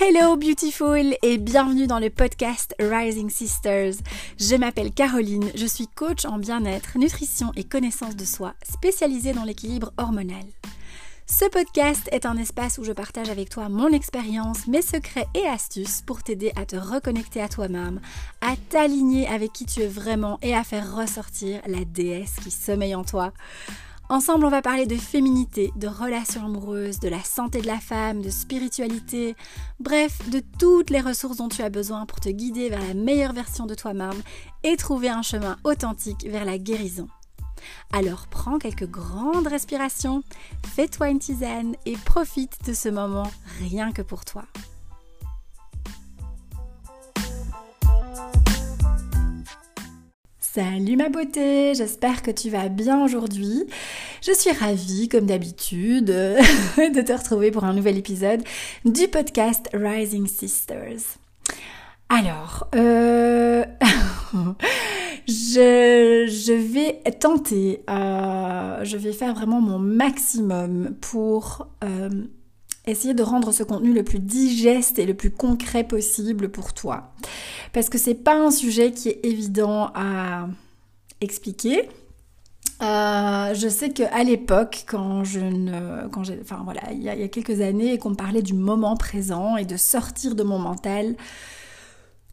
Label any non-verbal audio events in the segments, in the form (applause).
Hello beautiful et bienvenue dans le podcast Rising Sisters. Je m'appelle Caroline, je suis coach en bien-être, nutrition et connaissance de soi, spécialisée dans l'équilibre hormonal. Ce podcast est un espace où je partage avec toi mon expérience, mes secrets et astuces pour t'aider à te reconnecter à toi-même, à t'aligner avec qui tu es vraiment et à faire ressortir la déesse qui sommeille en toi. Ensemble, on va parler de féminité, de relations amoureuses, de la santé de la femme, de spiritualité, bref, de toutes les ressources dont tu as besoin pour te guider vers la meilleure version de toi-même et trouver un chemin authentique vers la guérison. Alors prends quelques grandes respirations, fais-toi une tisane et profite de ce moment rien que pour toi. Salut ma beauté, j'espère que tu vas bien aujourd'hui. Je suis ravie, comme d'habitude, (laughs) de te retrouver pour un nouvel épisode du podcast Rising Sisters. Alors, euh, (laughs) je, vais tenter, euh, je vais faire vraiment mon maximum pour euh, essayer de rendre ce contenu le plus digeste et le plus concret possible pour toi. Parce que c'est pas un sujet qui est évident à expliquer. Euh, je sais qu'à l'époque, quand je quand j'ai, enfin voilà, il y, a, quelques années, qu'on me parlait du moment présent et de sortir de mon mental,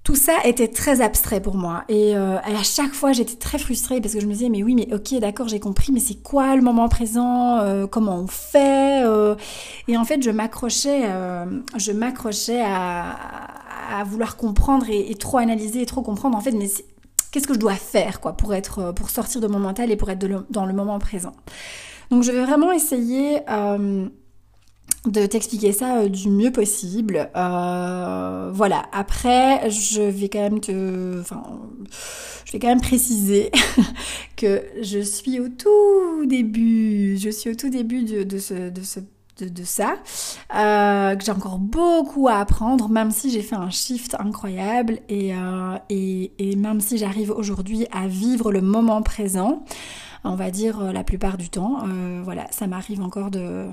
tout ça était très abstrait pour moi. Et euh, à chaque fois, j'étais très frustrée parce que je me disais, mais oui, mais ok, d'accord, j'ai compris, mais c'est quoi le moment présent euh, Comment on fait Et en fait, je m'accrochais, je m'accrochais à, à, vouloir comprendre et, trop analyser et trop comprendre. En fait, mais qu'est-ce que je dois faire, quoi, pour être, pour sortir de mon mental et pour être dans le moment présent Donc, je vais vraiment essayer de t'expliquer ça euh, du mieux possible. Euh, voilà. Après, je vais quand même te, enfin, je vais quand même préciser (laughs) que je suis au tout début. Je suis au tout début de, de ce, de ce de, ça, euh, que j'ai encore beaucoup à apprendre, même si j'ai fait un shift incroyable et, et, et même si j'arrive aujourd'hui à vivre le moment présent, on va dire la plupart du temps, voilà, ça m'arrive encore de,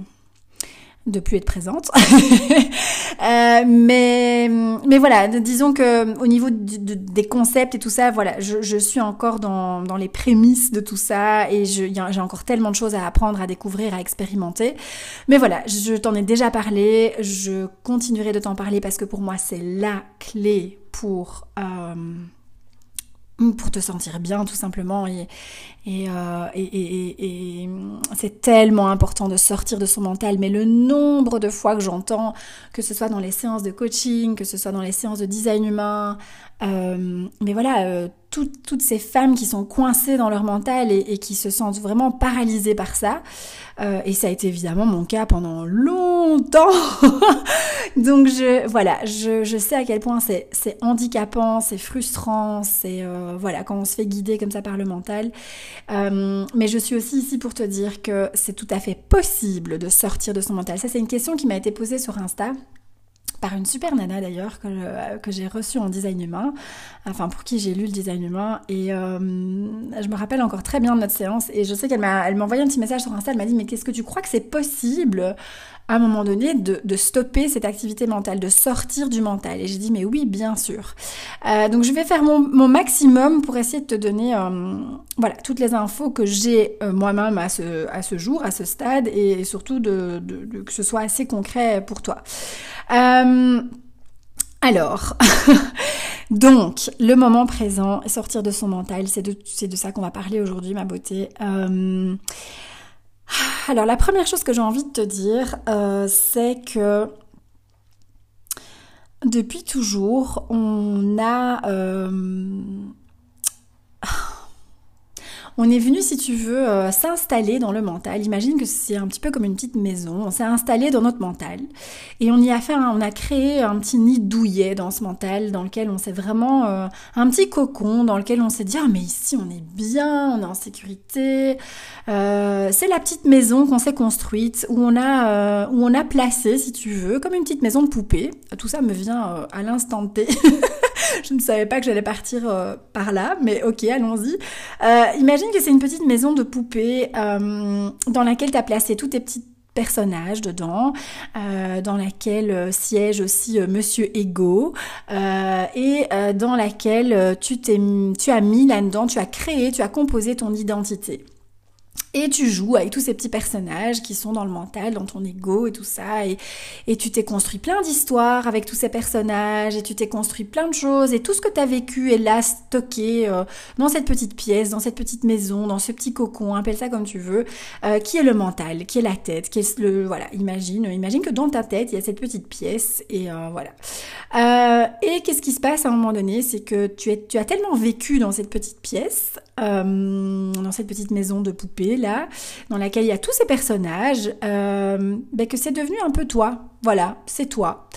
de plus être présente. (laughs) euh, mais, mais voilà, disons que au niveau des concepts et tout ça, voilà, je, suis encore dans, dans, les prémices de tout ça et j'ai encore tellement de choses à apprendre, à découvrir, à expérimenter. Mais voilà, je t'en ai déjà parlé, je continuerai de t'en parler parce que pour moi c'est la clé pour... Euh, pour te sentir bien tout simplement. Et, euh, et, et, et c'est tellement important de sortir de son mental. Mais le nombre de fois que j'entends que ce soit dans les séances de coaching que ce soit dans les séances de design humain euh, mais voilà euh, toutes ces femmes qui sont coincées dans leur mental et, qui se sentent vraiment paralysées par ça. Euh, et ça a été évidemment mon cas pendant longtemps. (laughs) Donc je, voilà, je, je, sais à quel point c'est handicapant, c'est frustrant, c'est euh, voilà quand on se fait guider comme ça par le mental. Euh, mais je suis aussi ici pour te dire que c'est tout à fait possible de sortir de son mental. Ça c'est une question qui m'a été posée sur Insta par une super nana d'ailleurs que, que j'ai reçue en design humain, enfin pour qui j'ai lu le design humain. Et euh, je me rappelle encore très bien de notre séance. Et je sais qu'elle m'a, elle m'a envoyé un petit message sur Insta, elle m'a dit mais qu'est-ce que tu crois que c'est possible à un moment donné de, stopper cette activité mentale, de sortir du mental. Et j'ai dit mais oui, bien sûr. Euh, donc je vais faire mon, maximum pour essayer de te donner euh, voilà toutes les infos que j'ai euh, moi-même à ce, à ce jour, à ce stade, et surtout de, que ce soit assez concret pour toi. Alors, (laughs) donc, le moment présent, sortir de son mental, c'est de, de ça qu'on va parler aujourd'hui, ma beauté. Euh, alors, la première chose que j'ai envie de te dire, euh, c'est que depuis toujours, on a on est venu, si tu veux, euh, s'installer dans le mental. Imagine que c'est un petit peu comme une petite maison. On s'est installé dans notre mental et on y a fait, on a créé un petit nid douillet dans ce mental, dans lequel on s'est vraiment euh, un petit cocon, dans lequel on s'est dit ah mais ici on est bien, on est en sécurité. Euh, c'est la petite maison qu'on s'est construite où on a où on a placé, si tu veux, comme une petite maison de poupée. Tout ça me vient à l'instant T. (laughs) (laughs) je ne savais pas que j'allais partir euh, par là, mais ok, allons-y. Euh, imagine que c'est une petite maison de poupée euh, dans laquelle tu as placé tous tes petits personnage dedans, dans laquelle siège aussi Monsieur Ego, et dans laquelle tu, t'es, tu as mis là-dedans, tu as créé, tu as composé ton identité. Et tu joues avec tous ces petits personnages qui sont dans le mental, dans ton ego et tout ça. Et, tu t'es construit plein d'histoires avec tous ces personnages. Et tu t'es construit plein de choses. Et tout ce que tu as vécu est là, stocké euh, dans cette petite pièce, dans cette petite maison, dans ce petit cocon, appelle ça comme tu veux, euh, qui est le mental, qui est la tête, qui est le... Voilà, imagine, imagine que dans ta tête, il y a cette petite pièce. Et euh, voilà. et qu'est-ce qui se passe à un moment donné? C'est que tu, es, tu as tellement vécu dans cette petite pièce, dans cette petite maison de poupée, dans laquelle il y a tous ces personnages, euh, ben, que c'est devenu un peu toi. Voilà, c'est toi.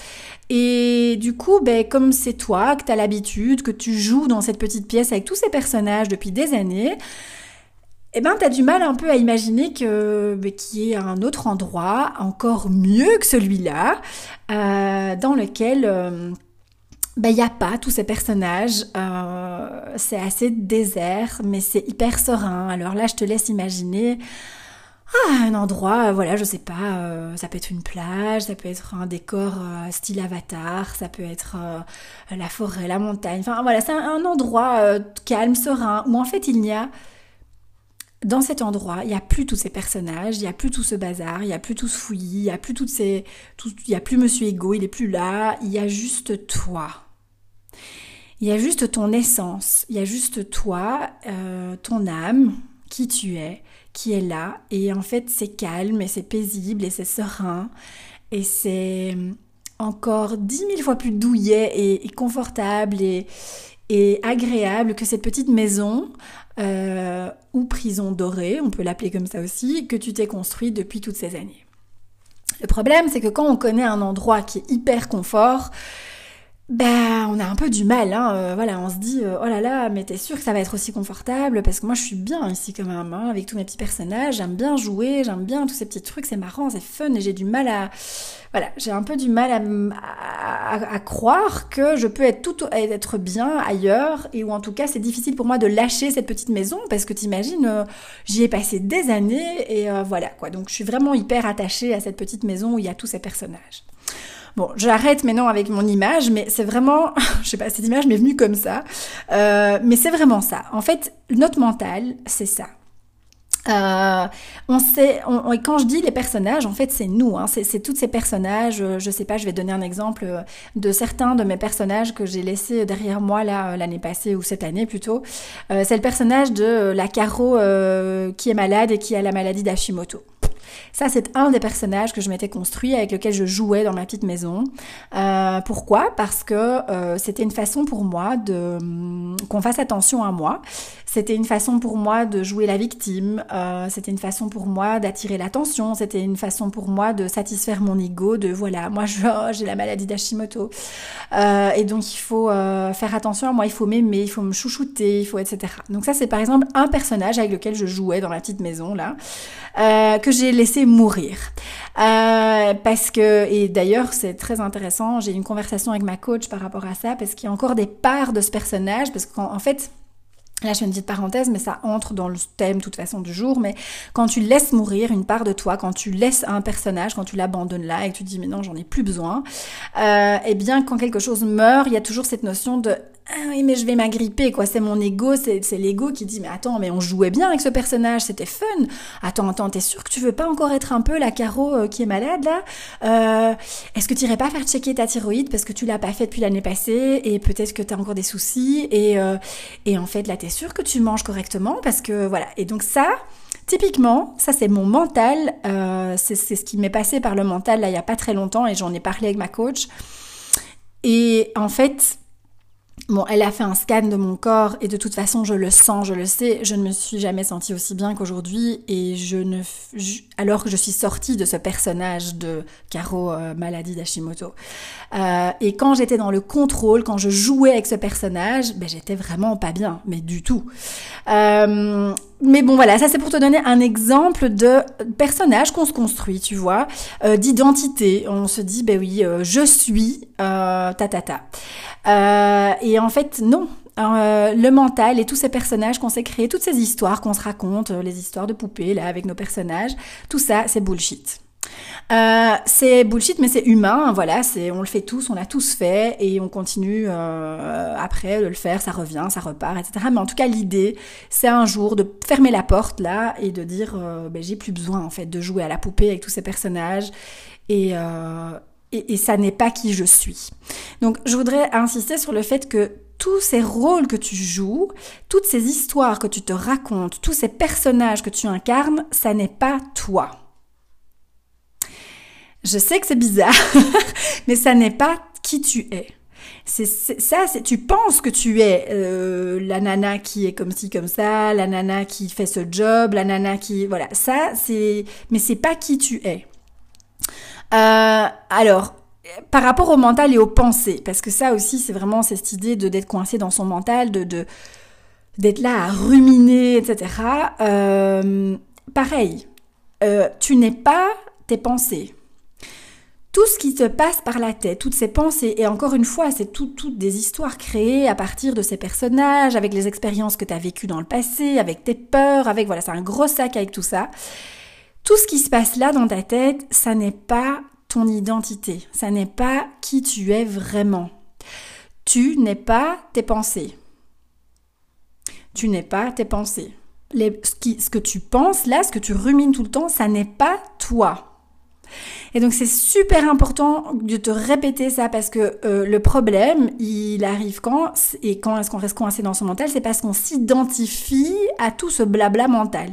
Et du coup, ben, comme c'est toi, que tu as l'habitude, que tu joues dans cette petite pièce avec tous ces personnages depuis des années, eh ben, tu as du mal un peu à imaginer que ben, qu'il y ait un autre endroit encore mieux que celui-là, euh, dans lequel... Euh, ben, il n'y a pas tous ces personnages. Euh, c'est assez désert, mais c'est hyper serein. Alors là, je te laisse imaginer ah, un endroit, voilà, je sais pas, euh, ça peut être une plage, ça peut être un décor euh, style avatar, ça peut être la forêt, la montagne. Enfin voilà, c'est un, endroit calme, serein, où en fait il n'y a dans cet endroit, il n'y a plus tous ces personnages, il n'y a plus tout ce bazar, il n'y a plus tout ce fouillis, il n'y a plus toutes ces, il y a plus Monsieur Ego, il est plus là, il y a juste toi. Il y a juste ton essence, il y a juste toi, euh, ton âme, qui tu es, qui est là. Et en fait, c'est calme et c'est paisible et c'est serein. Et c'est encore dix mille fois plus douillet et, confortable et, agréable que cette petite maison euh, ou prison dorée, on peut l'appeler comme ça aussi, que tu t'es construit depuis toutes ces années. Le problème, c'est que quand on connaît un endroit qui est hyper confort, ben, on a un peu du mal, hein. Euh, voilà, on se dit, euh, oh là là, mais t'es sûr que ça va être aussi confortable? Parce que moi, je suis bien ici quand même, hein, avec tous mes petits personnages. J'aime bien jouer, j'aime bien tous ces petits trucs, c'est marrant, c'est fun, et j'ai du mal à, voilà, j'ai un peu du mal à, à, croire que je peux être tout, être bien ailleurs, et ou en tout cas, c'est difficile pour moi de lâcher cette petite maison, parce que t'imagines, euh, j'y ai passé des années, et voilà quoi. Donc, je suis vraiment hyper attachée à cette petite maison où il y a tous ces personnages. Bon, j'arrête maintenant avec mon image, mais c'est vraiment, (laughs) je sais pas, cette image m'est venue comme ça, euh, mais c'est vraiment ça. En fait, notre mental, c'est ça. Euh, on sait, on, et quand je dis les personnages, en fait, c'est nous. Hein, c'est tous ces personnages. Euh, je sais pas, je vais donner un exemple euh, de certains de mes personnages que j'ai laissés derrière moi là euh, l'année passée ou cette année plutôt. Euh, c'est le personnage de la Caro qui est malade et qui a la maladie d'Hashimoto. Ça, c'est un des personnages que je m'étais construit, avec lequel je jouais dans ma petite maison. Euh, pourquoi? Parce que euh, c'était une façon pour moi de hum, qu'on fasse attention à moi. C'était une façon pour moi de jouer la victime. Euh, c'était une façon pour moi d'attirer l'attention. C'était une façon pour moi de satisfaire mon ego. De voilà, moi j'ai la maladie d'Hashimoto et donc il faut faire attention à moi. Il faut m'aimer, il faut me chouchouter, il faut etc. Donc ça c'est par exemple un personnage avec lequel je jouais dans ma petite maison là que j'ai mourir. Euh, parce que, et d'ailleurs c'est très intéressant, j'ai eu une conversation avec ma coach par rapport à ça, parce qu'il y a encore des parts de ce personnage, parce qu'en fait, Là, je fais une petite parenthèse, mais ça entre dans le thème, de toute façon, du jour. Mais quand tu laisses mourir une part de toi, quand tu laisses un personnage, quand tu l'abandonnes là et que tu dis, mais non, j'en ai plus besoin, euh, eh bien, quand quelque chose meurt, il y a toujours cette notion de ah oui, mais je vais m'agripper, quoi. C'est mon ego, c'est, l'ego qui dit, mais attends, mais on jouait bien avec ce personnage, c'était fun. Attends, attends, t'es sûr que tu veux pas encore être un peu la Caro euh, qui est malade, là? Euh, Est-ce que tu irais pas faire checker ta thyroïde parce que tu l'as pas fait depuis l'année passée et peut-être que t'as encore des soucis et, euh, et en fait, là, t'es sûr que tu manges correctement parce que, voilà. Et donc ça, Typiquement, ça c'est mon mental, euh, c'est ce qui m'est passé par le mental là il y a pas très longtemps et j'en ai parlé avec ma coach. Et en fait, Bon, elle a fait un scan de mon corps et de toute façon, je le sens, je le sais. Je ne me suis jamais sentie aussi bien qu'aujourd'hui et je ne, alors que je suis sortie de ce personnage de Caro euh, maladie d'Hashimoto. Euh, et quand j'étais dans le contrôle, quand je jouais avec ce personnage, ben j'étais vraiment pas bien, mais du tout. Euh, mais bon voilà, ça c'est pour te donner un exemple de personnage qu'on se construit, tu vois, d'identité. On se dit, ben oui, je suis ta ta ta. Euh, et en fait, non. le mental et tous ces personnages qu'on s'est créés, toutes ces histoires qu'on se raconte, les histoires de poupées là avec nos personnages, tout ça c'est bullshit. Euh, c'est bullshit, mais c'est humain, voilà, c'est, on le fait tous, on l'a tous fait, et on continue euh, après de le faire, ça revient, ça repart, etc. Mais en tout cas, l'idée, c'est un jour de fermer la porte là et de dire, euh, ben, j'ai plus besoin en fait de jouer à la poupée avec tous ces personnages, et, et, ça n'est pas qui je suis. Donc, je voudrais insister sur le fait que tous ces rôles que tu joues, toutes ces histoires que tu te racontes, tous ces personnages que tu incarnes, ça n'est pas toi. Je sais que c'est bizarre, (laughs) mais ça n'est pas qui tu es. C'est ça, tu penses que tu es euh, la nana qui est comme ci comme ça, la nana qui fait ce job, la nana qui voilà ça c'est mais c'est pas qui tu es. Euh, alors par rapport au mental et aux pensées, parce que ça aussi c'est vraiment cette idée de d'être coincé dans son mental, de, d'être là à ruminer, etc. Euh, pareil, euh, tu n'es pas tes pensées tout ce qui te passe par la tête, toutes ces pensées, et encore une fois, c'est toutes des histoires créées à partir de ces personnages, avec les expériences que tu as vécues dans le passé, avec tes peurs, avec, voilà, c'est un gros sac avec tout ça. Tout ce qui se passe là dans ta tête, ça n'est pas ton identité, ça n'est pas qui tu es vraiment. Tu n'es pas tes pensées. Tu n'es pas tes pensées. Ce que tu penses là, ce que tu rumines tout le temps, ça n'est pas toi. Et donc c'est super important de te répéter ça parce que euh, le problème, il arrive quand et quand est-ce qu'on reste coincé dans son mental, c'est parce qu'on s'identifie à tout ce blabla mental.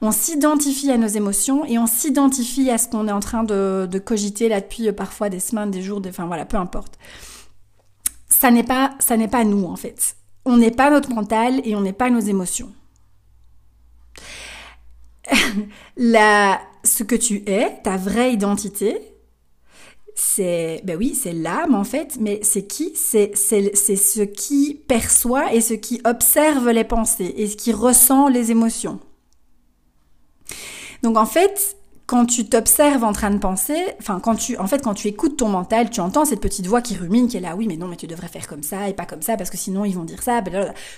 On s'identifie à nos émotions et on s'identifie à ce qu'on est en train de, cogiter là depuis euh, parfois des semaines, des jours, des, enfin voilà, peu importe. Ça n'est pas, ça n'est pas nous en fait. On n'est pas notre mental et on n'est pas nos émotions. (laughs) la, ce que tu es, ta vraie identité, c'est, ben oui, c'est l'âme en fait, mais c'est qui? C'est ce qui perçoit et ce qui observe les pensées et ce qui ressent les émotions. Donc en fait, quand tu t'observes en train de penser, enfin quand tu, en fait, quand tu écoutes ton mental, tu entends cette petite voix qui rumine, qui est là, oui, mais non, mais tu devrais faire comme ça et pas comme ça parce que sinon ils vont dire ça.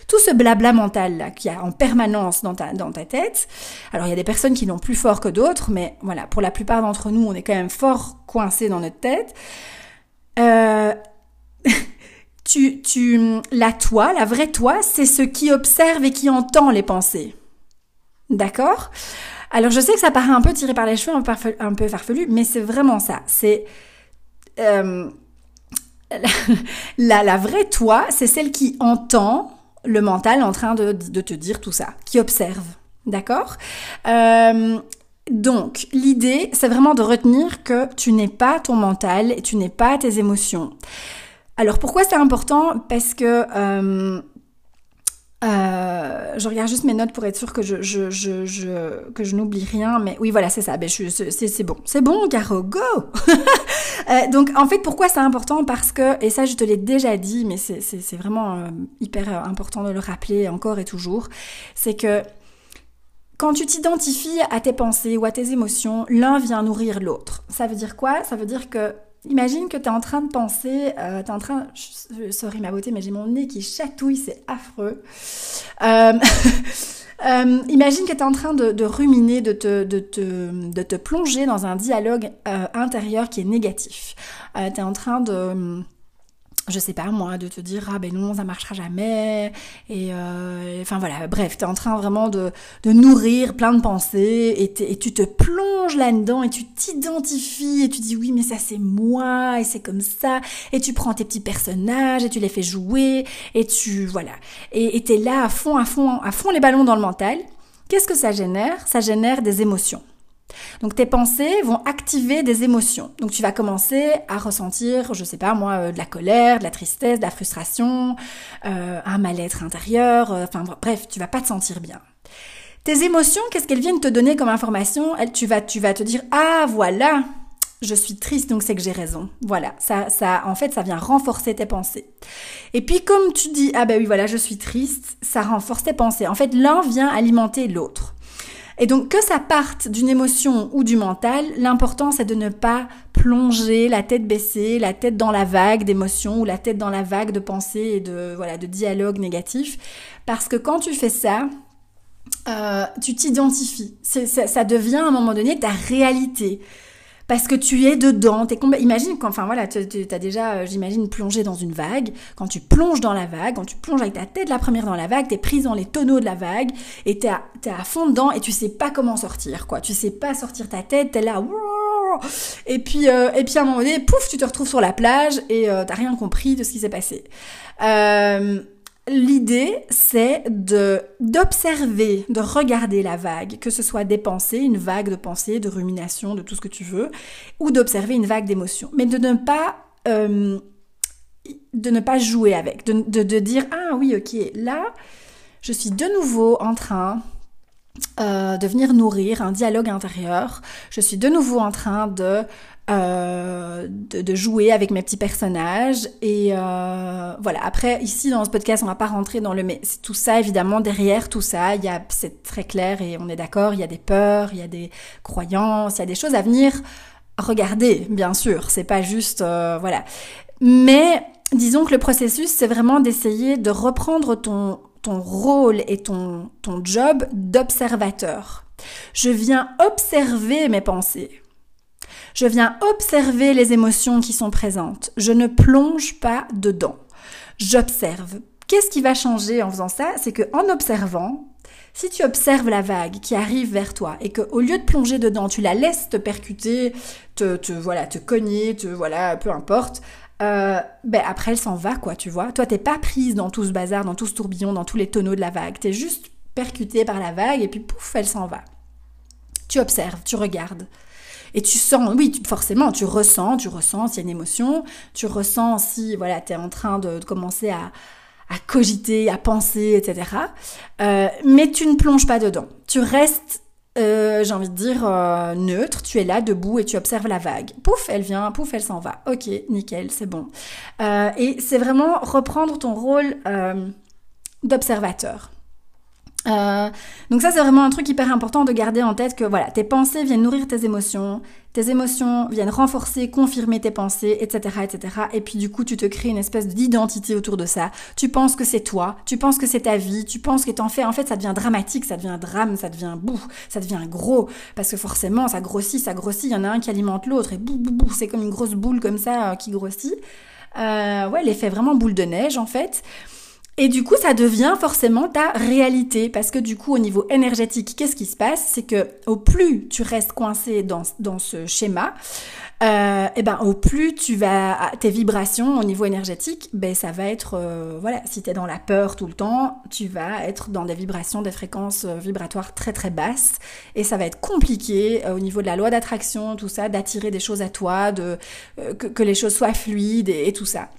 Tout ce blabla mental là qu'il a en permanence dans ta dans ta tête. Alors il y a des personnes qui l'ont plus fort que d'autres, mais voilà, pour la plupart d'entre nous, on est quand même fort coincé dans notre tête. Euh, (laughs) tu, tu, la toi, la vraie toi, c'est ce qui observe et qui entend les pensées. D'accord? Alors je sais que ça paraît un peu tiré par les cheveux, un peu farfelu, mais c'est vraiment ça. C'est euh, (laughs) la, vraie toi, c'est celle qui entend le mental en train de, te dire tout ça, qui observe. D'accord? Euh, Donc, l'idée, c'est vraiment de retenir que tu n'es pas ton mental et tu n'es pas tes émotions. Alors, pourquoi c'est important? Parce que euh, euh, je regarde juste mes notes pour être sûre que je, je, je, je que je n'oublie rien, mais oui, voilà, c'est ça. Ben, c'est bon, c'est bon, Caro, go. (laughs) euh, donc, en fait, pourquoi c'est important? Parce que, et ça, je te l'ai déjà dit, mais c'est vraiment euh, hyper important de le rappeler encore et toujours, c'est que quand tu t'identifies à tes pensées ou à tes émotions, l'un vient nourrir l'autre. Ça veut dire quoi? Ça veut dire que Imagine que tu es en train de penser, euh, tu es en train, sorry ma beauté, mais j'ai mon nez qui chatouille, c'est affreux. Euh, (laughs) euh, imagine que tu es en train de, ruminer, de te, de, te, de te plonger dans un dialogue euh, intérieur qui est négatif. tu es en train de je sais pas moi, de te dire ah ben non ça marchera jamais et euh, enfin voilà. Bref t'es en train vraiment de, de nourrir plein de pensées et, et tu te plonges là-dedans et tu t'identifies et tu dis oui mais ça c'est moi et c'est comme ça et tu prends tes petits personnages et tu les fais jouer et tu voilà. Et t'es là à fond à fond à fond les ballons dans le mental. Qu'est-ce que ça génère? Ça génère des émotions donc tes pensées vont activer des émotions. Donc tu vas commencer à ressentir, je sais pas moi, euh, de la colère, de la tristesse, de la frustration, euh, un mal-être intérieur, euh, enfin bref, tu vas pas te sentir bien. Tes émotions, qu'est-ce qu'elles viennent te donner comme information? Tu vas, tu vas te dire ah voilà, je suis triste donc c'est que j'ai raison. Voilà, ça, ça, en fait, ça vient renforcer tes pensées. Et puis comme tu dis ah ben oui voilà je suis triste, ça renforce tes pensées. En fait, l'un vient alimenter l'autre. Et donc que ça parte d'une émotion ou du mental, l'important c'est de ne pas plonger la tête baissée, la tête dans la vague d'émotions ou la tête dans la vague de pensées et de voilà de dialogues négatifs, parce que quand tu fais ça, euh, tu t'identifies. Ça, ça devient à un moment donné ta réalité. Parce que tu es dedans. Es Imagine, quand, enfin voilà, tu as déjà, euh, j'imagine, plongé dans une vague. Quand tu plonges dans la vague, quand tu plonges avec ta tête la première dans la vague, tu es prise dans les tonneaux de la vague et tu à, es à fond dedans et tu sais pas comment sortir, quoi. Tu sais pas sortir ta tête, es là, et puis, euh, et puis à un moment donné, pouf, tu te retrouves sur la plage et euh, t'as rien compris de ce qui s'est passé. Euh, L'idée, c'est de d'observer, de regarder la vague, que ce soit des pensées, une vague de pensées, de rumination, de tout ce que tu veux, ou d'observer une vague d'émotions, mais de ne pas euh, de ne pas jouer avec, de, de, dire ah oui ok là je suis de nouveau en train euh, de venir nourrir un dialogue intérieur. Je suis de nouveau en train de euh, de, jouer avec mes petits personnages. Et euh, voilà, après, ici dans ce podcast, on va pas rentrer dans le... Mais tout ça, évidemment, derrière tout ça, il y a, c'est très clair et on est d'accord, il y a des peurs, il y a des croyances, il y a des choses à venir regarder, bien sûr. C'est pas juste... Euh, voilà. Mais disons que le processus, c'est vraiment d'essayer de reprendre ton, ton rôle et ton, ton job d'observateur. Je viens observer mes pensées. Je viens observer les émotions qui sont présentes. Je ne plonge pas dedans. J'observe. Qu'est-ce qui va changer en faisant ça? C'est que en observant, si tu observes la vague qui arrive vers toi et que au lieu de plonger dedans, tu la laisses te percuter, te, te voilà, te cogner, te voilà, peu importe. Euh, ben après elle s'en va quoi, tu vois. Toi t'es pas prise dans tout ce bazar, dans tout ce tourbillon, dans tous les tonneaux de la vague. T'es juste percutée par la vague et puis pouf, elle s'en va. Tu observes, tu regardes. Et tu sens, oui, forcément, tu ressens, tu ressens s'il y a une émotion, tu ressens si, voilà, tu es en train de, commencer à, à, cogiter, à penser, etc. Euh, mais tu ne plonges pas dedans. Tu restes, euh, j'ai envie de dire, euh, neutre, tu es là, debout, et tu observes la vague. Pouf, elle vient, pouf, elle s'en va. Ok, nickel, c'est bon. et c'est vraiment reprendre ton rôle d'observateur. Euh, donc ça c'est vraiment un truc hyper important de garder en tête que voilà tes pensées viennent nourrir tes émotions, tes émotions viennent renforcer, confirmer tes pensées, etc., etc. Et puis du coup tu te crées une espèce d'identité autour de ça. Tu penses que c'est toi, tu penses que c'est ta vie, tu penses que t'en fais. En fait ça devient dramatique, ça devient drame, ça devient bouh, ça devient gros parce que forcément ça grossit, ça grossit. Il y en a un qui alimente l'autre et bouh bouh bouh, c'est comme une grosse boule comme ça euh, qui grossit. Euh, ouais l'effet vraiment boule de neige en fait. Et du coup, ça devient forcément ta réalité. Parce que du coup, au niveau énergétique, qu'est-ce qui se passe? C'est que au plus tu restes coincé dans, dans ce schéma, euh, et eh ben au plus tu vas tes vibrations au niveau énergétique, ben ça va être euh, voilà, si tu es dans la peur tout le temps, tu vas être dans des vibrations, des fréquences euh, vibratoires très très basses. Et ça va être compliqué euh, au niveau de la loi d'attraction, tout ça, d'attirer des choses à toi, de que, les choses soient fluides et tout ça.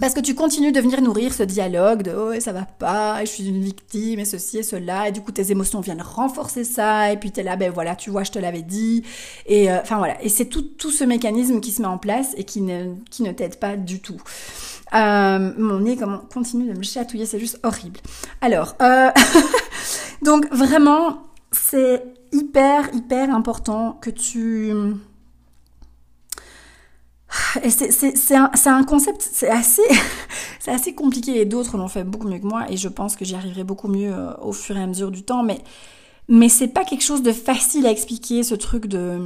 Parce que tu continues de venir nourrir ce dialogue de oh ça va pas, je suis une victime et ceci et cela et du coup tes émotions viennent renforcer ça et puis t'es là ben voilà tu vois je te l'avais dit et euh, enfin voilà et c'est tout, tout ce mécanisme qui se met en place et qui ne, qui ne t'aide pas du tout. Euh, mon nez comment continue de me chatouiller c'est juste horrible. Alors euh, (laughs) donc vraiment c'est hyper hyper important que tu et c'est un, un, concept, c'est assez, (laughs) c'est assez compliqué et d'autres l'ont fait beaucoup mieux que moi et je pense que j'y arriverai beaucoup mieux euh, au fur et à mesure du temps. Mais, mais c'est pas quelque chose de facile à expliquer ce truc de.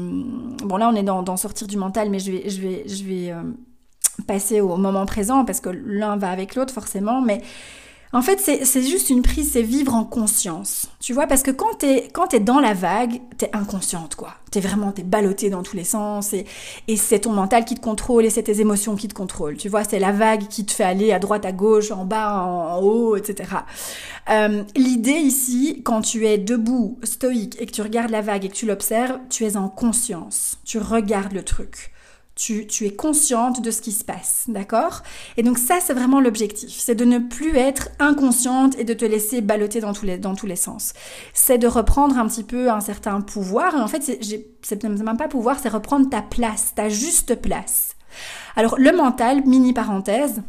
Bon là on est dans, dans sortir du mental, mais je vais, je vais, je vais euh, passer au moment présent parce que l'un va avec l'autre forcément. Mais en fait, c'est juste une prise, c'est vivre en conscience. Tu vois, parce que quand t'es quand es dans la vague, t'es inconsciente, quoi. T'es vraiment, t'es ballotté dans tous les sens et, et c'est ton mental qui te contrôle et c'est tes émotions qui te contrôlent. Tu vois, c'est la vague qui te fait aller à droite, à gauche, en bas, en, haut, etc. Euh, L'idée ici, quand tu es debout, stoïque et que tu regardes la vague et que tu l'observes, tu es en conscience. Tu regardes le truc. Tu, es consciente de ce qui se passe, d'accord? Et donc ça, c'est vraiment l'objectif, c'est de ne plus être inconsciente et de te laisser balloter dans tous les, dans tous les sens. C'est de reprendre un petit peu un certain pouvoir, et en fait, c'est même pas pouvoir, c'est reprendre ta place, ta juste place. Alors le mental, mini parenthèse,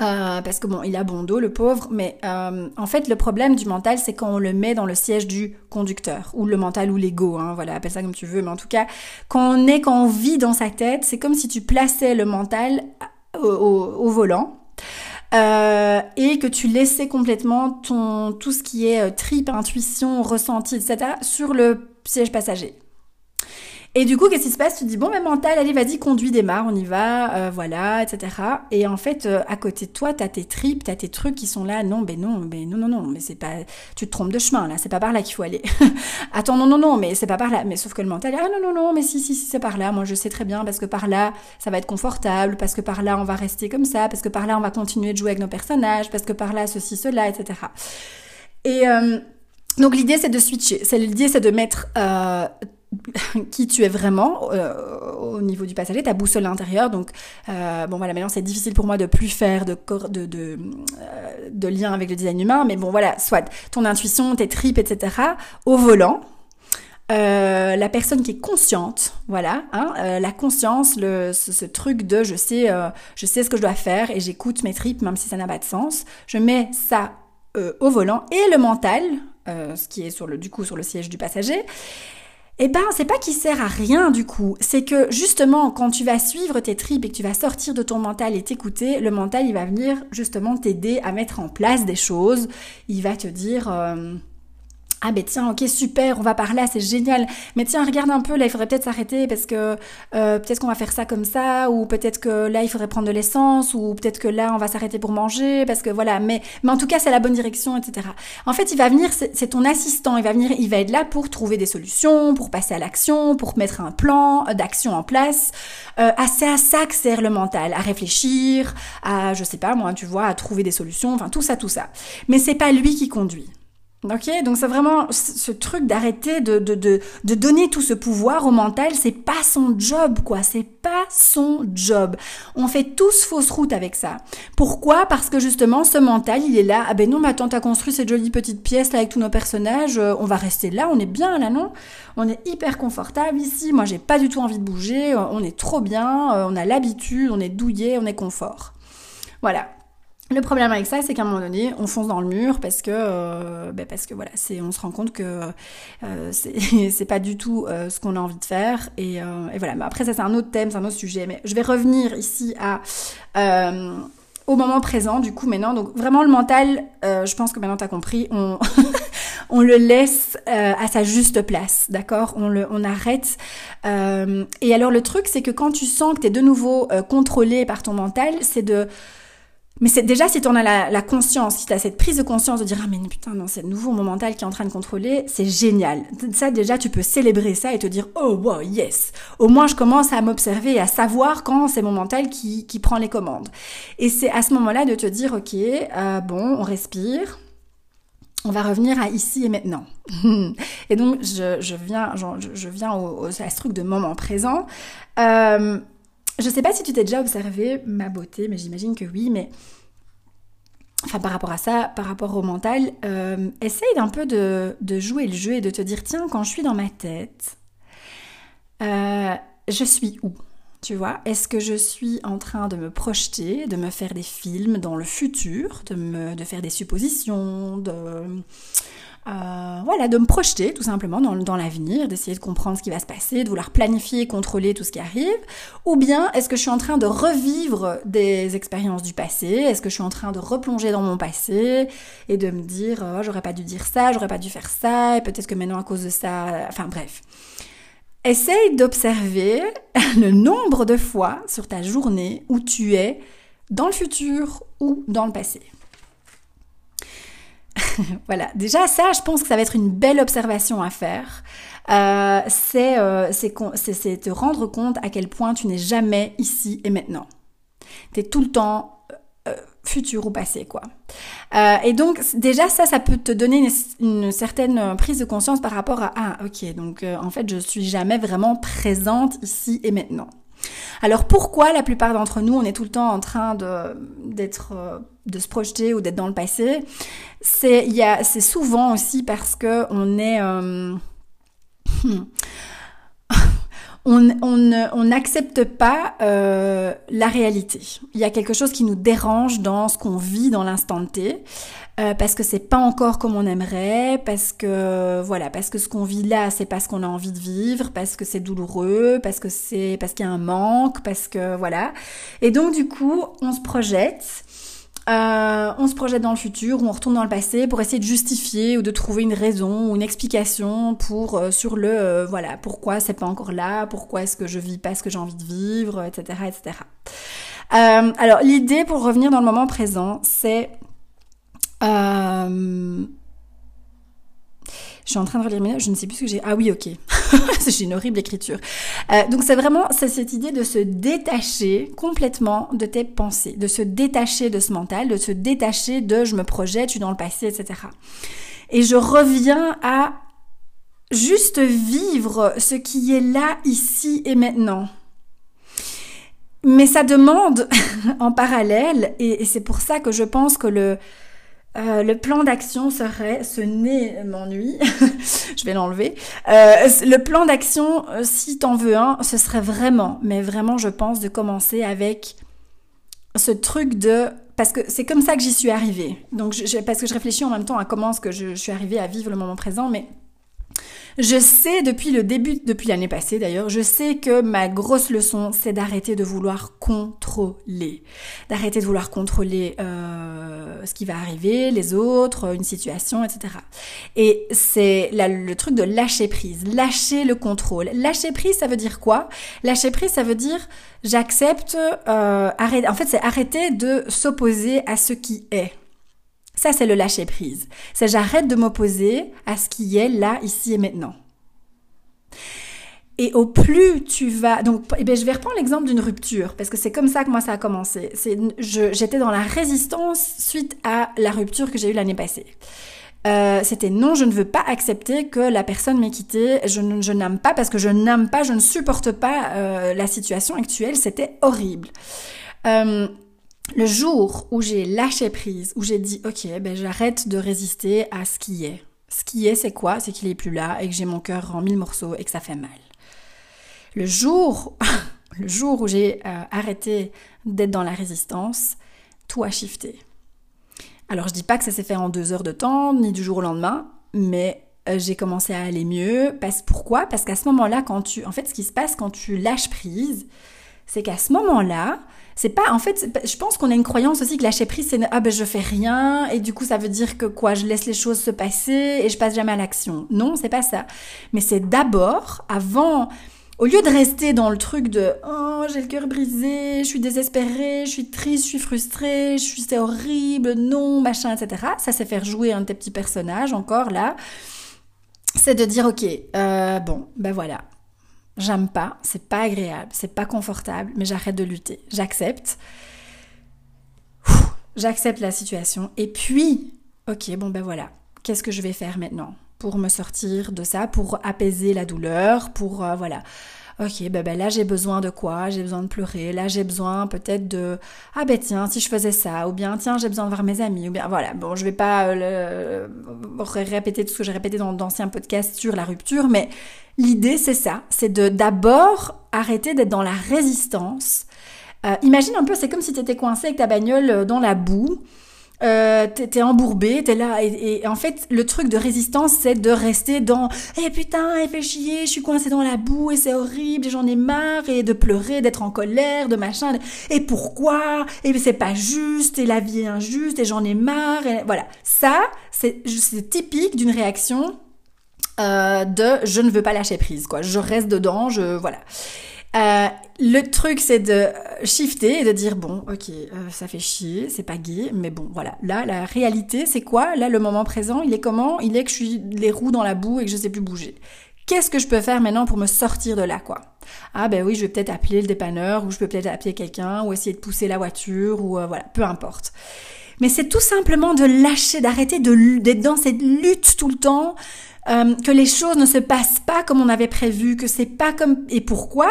euh, parce que bon, il a bon dos, le pauvre, mais euh, en fait, le problème du mental, c'est quand on le met dans le siège du conducteur, ou le mental ou l'ego, hein, voilà, appelle ça comme tu veux, mais en tout cas, quand on est, quand on vit dans sa tête, c'est comme si tu plaçais le mental au, volant. Euh, et que tu laissais complètement ton tout ce qui est trip, intuition, ressenti, etc. sur le siège passager. Et du coup, qu'est-ce qui se passe? Tu te dis, bon, mais mental, allez, vas-y, conduis, démarre, on y va, euh, voilà, etc. Et en fait, euh, à côté de toi, t'as tes tripes, t'as tes trucs qui sont là, non, ben non, ben non, non, non, mais c'est pas, tu te trompes de chemin, là, c'est pas par là qu'il faut aller. (laughs) Attends, non, non, non, mais c'est pas par là. Mais sauf que le mental, ah non, non, non, mais si, si, si, c'est par là, moi je sais très bien, parce que par là, ça va être confortable, parce que par là, on va rester comme ça, parce que par là, on va continuer de jouer avec nos personnages, parce que par là, ceci, cela, etc. Et euh, donc l'idée, c'est de switcher. L'idée, c'est de mettre (laughs) qui tu es vraiment euh, au niveau du passager, ta boussole intérieure. Donc, euh, bon voilà, maintenant c'est difficile pour moi de plus faire de, de, de, euh, lien avec le design humain, mais bon voilà, soit ton intuition, tes tripes, etc. au volant. Euh, la personne qui est consciente, voilà, hein, la conscience, le, ce, truc de je sais, je sais ce que je dois faire et j'écoute mes tripes même si ça n'a pas de sens. Je mets ça au volant et le mental, ce qui est sur le, du coup sur le siège du passager eh ben, c'est pas qu'il sert à rien du coup. C'est que justement, quand tu vas suivre tes tripes et que tu vas sortir de ton mental et t'écouter, le mental, il va venir justement t'aider à mettre en place des choses. Il va te dire, euh, ah ben tiens, ok, super, on va par là, c'est génial. Mais tiens, regarde un peu, là, il faudrait peut-être s'arrêter parce que euh, peut-être qu'on va faire ça comme ça, ou peut-être que là, il faudrait prendre de l'essence, ou peut-être que là, on va s'arrêter pour manger, parce que voilà. Mais, mais en tout cas, c'est la bonne direction, etc. En fait, il va venir, c'est ton assistant, il va venir, il va être là pour trouver des solutions, pour passer à l'action, pour mettre un plan d'action en place. Euh, c'est à ça que sert le mental, à réfléchir, à, je sais pas, moi, tu vois, à trouver des solutions, enfin tout ça, tout ça. Mais c'est pas lui qui conduit. Ok, donc c'est vraiment ce truc d'arrêter de, de, de, de, donner tout ce pouvoir au mental, c'est pas son job, quoi, c'est pas son job. On fait tous fausse route avec ça. Pourquoi? Parce que justement, ce mental, il est là, ah ben non, mais attends, t'as construit cette jolie petite pièce là avec tous nos personnages, euh, on va rester là, on est bien là, non? On est hyper confortable ici, moi j'ai pas du tout envie de bouger, euh, on est trop bien, euh, on a l'habitude, on est douillet, on est confort. Voilà. Le problème avec ça, c'est qu'à un moment donné, on fonce dans le mur parce que, euh, ben parce que voilà, c'est, on se rend compte que euh, (laughs) c'est, pas du tout euh, ce qu'on a envie de faire. Et, euh, et voilà. Mais après, ça c'est un autre thème, c'est un autre sujet. Mais je vais revenir ici à euh, au moment présent. Du coup, maintenant, donc vraiment le mental, je pense que maintenant t'as compris. On (laughs) on le laisse à sa juste place, d'accord? On le, on arrête. et alors le truc, c'est que quand tu sens que t'es de nouveau contrôlé par ton mental, c'est de mais c'est déjà si tu en as la, conscience, si tu as cette prise de conscience de dire ah mais putain non c'est nouveau mon mental qui est en train de contrôler, c'est génial. Ça déjà tu peux célébrer ça et te dire oh wow yes. Au moins je commence à m'observer et à savoir quand c'est mon mental qui, qui prend les commandes. Et c'est à ce moment-là de te dire ok euh, bon on respire, on va revenir à ici et maintenant. (laughs) et donc, je, je viens, je, je viens au, à ce truc de moment présent. Euh, je sais pas si tu t'es déjà observé ma beauté, mais j'imagine que oui, mais enfin par rapport à ça, par rapport au mental, euh, essaye un peu de, jouer le jeu et de te dire tiens, quand je suis dans ma tête, euh, je suis où? Tu vois, est-ce que je suis en train de me projeter, de me faire des films dans le futur, de me faire des suppositions, de euh, voilà, de me projeter tout simplement dans, l'avenir, d'essayer de comprendre ce qui va se passer, de vouloir planifier, contrôler tout ce qui arrive, ou bien est-ce que je suis en train de revivre des expériences du passé, est-ce que je suis en train de replonger dans mon passé et de me dire oh, j'aurais pas dû dire ça, j'aurais pas dû faire ça, et peut-être que maintenant à cause de ça, enfin bref. Essaye d'observer (laughs) le nombre de fois sur ta journée où tu es dans le futur ou dans le passé. (laughs) voilà, déjà ça, je pense que ça va être une belle observation à faire. Euh, euh, c'est te rendre compte à quel point tu n'es jamais ici et maintenant. Tu es tout le temps euh, futur ou passé, quoi. et donc déjà ça, ça peut te donner une, une, certaine prise de conscience par rapport à ah ok donc en fait je suis jamais vraiment présente ici et maintenant. Alors pourquoi la plupart d'entre nous, on est tout le temps en train de d'être euh, de se projeter ou d'être dans le passé? C'est souvent aussi parce que on est euh, (laughs) on n'accepte pas euh, la réalité. Il y a quelque chose qui nous dérange dans ce qu'on vit dans l'instant T. Euh, parce que c'est pas encore comme on aimerait, parce que voilà, parce que ce qu'on vit là, c'est pas ce qu'on a envie de vivre, parce que c'est douloureux, parce que c'est parce qu'il y a un manque, parce que voilà. Et donc du coup, on se projette euh, on se projette dans le futur ou on retourne dans le passé pour essayer de justifier ou de trouver une raison ou une explication pour euh, sur le voilà pourquoi c'est pas encore là, pourquoi est-ce que je vis pas ce que j'ai envie de vivre, etc. etc. alors l'idée pour revenir dans le moment présent, c'est je suis en train de relire mes notes, je ne sais plus ce que j'ai. Ah oui, ok. (laughs) j'ai une horrible écriture. Euh, donc c'est vraiment cette idée de se détacher complètement de tes pensées, de se détacher de ce mental, de se détacher de je me projette, je suis dans le passé, etc. Et je reviens à juste vivre ce qui est là, ici et maintenant. Mais ça demande (laughs) en parallèle, et c'est pour ça que je pense que le, euh, le plan d'action serait, ce nez m'ennuie, (laughs) je vais l'enlever. Euh, le plan d'action, euh, si t'en veux un, ce serait vraiment, mais vraiment, je pense, de commencer avec ce truc de, parce que c'est comme ça que j'y suis arrivée. Donc, parce que je réfléchis en même temps à comment est-ce que je, suis arrivée à vivre le moment présent, mais je sais depuis le début, depuis l'année passée d'ailleurs, je sais que ma grosse leçon, c'est d'arrêter de vouloir contrôler, d'arrêter de vouloir contrôler ce qui va arriver, les autres, une situation, etc. Et c'est le truc de lâcher prise, lâcher le contrôle. Lâcher prise, ça veut dire quoi? Lâcher prise, ça veut dire j'accepte, euh, en fait, c'est arrêter de s'opposer à ce qui est. Ça, c'est le lâcher prise. C'est j'arrête de m'opposer à ce qui est là, ici et maintenant. Et au plus tu vas, donc, eh bien, je vais reprendre l'exemple d'une rupture parce que c'est comme ça que moi ça a commencé. J'étais dans la résistance suite à la rupture que j'ai eue l'année passée. Euh, c'était non, je ne veux pas accepter que la personne m'ait quitté. Je, je n'aime pas parce que je n'aime pas, je ne supporte pas euh, la situation actuelle. C'était horrible. Euh, le jour où j'ai lâché prise, où j'ai dit ok, ben j'arrête de résister à ce qui est. Ce qui est, c'est quoi? C'est qu'il est plus là et que j'ai mon cœur en mille morceaux et que ça fait mal. Le jour, (laughs) le jour où j'ai euh, arrêté d'être dans la résistance, tout a shifté. Alors je dis pas que ça s'est fait en deux heures de temps, ni du jour au lendemain, mais euh, j'ai commencé à aller mieux. Parce, pourquoi? Parce qu'à ce moment-là, quand tu, en fait, ce qui se passe quand tu lâches prise, c'est qu'à ce moment-là, c'est pas, en fait, je pense qu'on a une croyance aussi que lâcher prise, c'est ah ben je fais rien et du coup ça veut dire que quoi, je laisse les choses se passer et je passe jamais à l'action. Non, c'est pas ça. Mais c'est d'abord, avant, au lieu de rester dans le truc de oh j'ai le cœur brisé, je suis désespérée, je suis triste, je suis frustrée, je suis c'est horrible, non machin, etc. Ça c'est faire jouer un de tes petits personnages encore là. C'est de dire ok, euh, bon ben voilà, J'aime pas, c'est pas agréable, c'est pas confortable, mais j'arrête de lutter. J'accepte. J'accepte la situation. Et puis, ok, bon ben voilà, qu'est-ce que je vais faire maintenant? Pour me sortir de ça, pour apaiser la douleur, pour euh, voilà. Ok, ben, ben là j'ai besoin de quoi? J'ai besoin de pleurer. Là j'ai besoin peut-être de ah ben tiens si je faisais ça ou bien tiens j'ai besoin de voir mes amis ou bien voilà bon je vais pas euh, répéter tout ce que j'ai répété dans d'anciens podcasts sur la rupture mais L'idée, c'est ça, c'est de d'abord arrêter d'être dans la résistance. Euh, imagine un peu, c'est comme si tu étais coincé avec ta bagnole dans la boue. Euh, t'es embourbé, t'es là, et, en fait, le truc de résistance, c'est de rester dans « Eh putain, elle fait chier, je suis coincé dans la boue, et c'est horrible, et j'en ai marre, et de pleurer, d'être en colère, de machin, et pourquoi Et c'est pas juste, et la vie est injuste, et j'en ai marre, et voilà. Ça, c'est typique d'une réaction euh, de je ne veux pas lâcher prise, quoi. Je reste dedans, je voilà. Euh, le truc, c'est de shifter et de dire bon, ok, euh, ça fait chier, c'est pas gay, mais bon, voilà. Là, la réalité, c'est quoi? Là, le moment présent, il est comment? Il est que je suis les roues dans la boue et que je sais plus bouger. Qu'est-ce que je peux faire maintenant pour me sortir de là, quoi? Ah ben oui, je vais peut-être appeler le dépanneur, ou je peux peut-être appeler quelqu'un, ou essayer de pousser la voiture, ou voilà, peu importe. Mais c'est tout simplement de lâcher, d'arrêter d'être dans cette lutte tout le temps, euh, que les choses ne se passent pas comme on avait prévu, que c'est pas comme et pourquoi?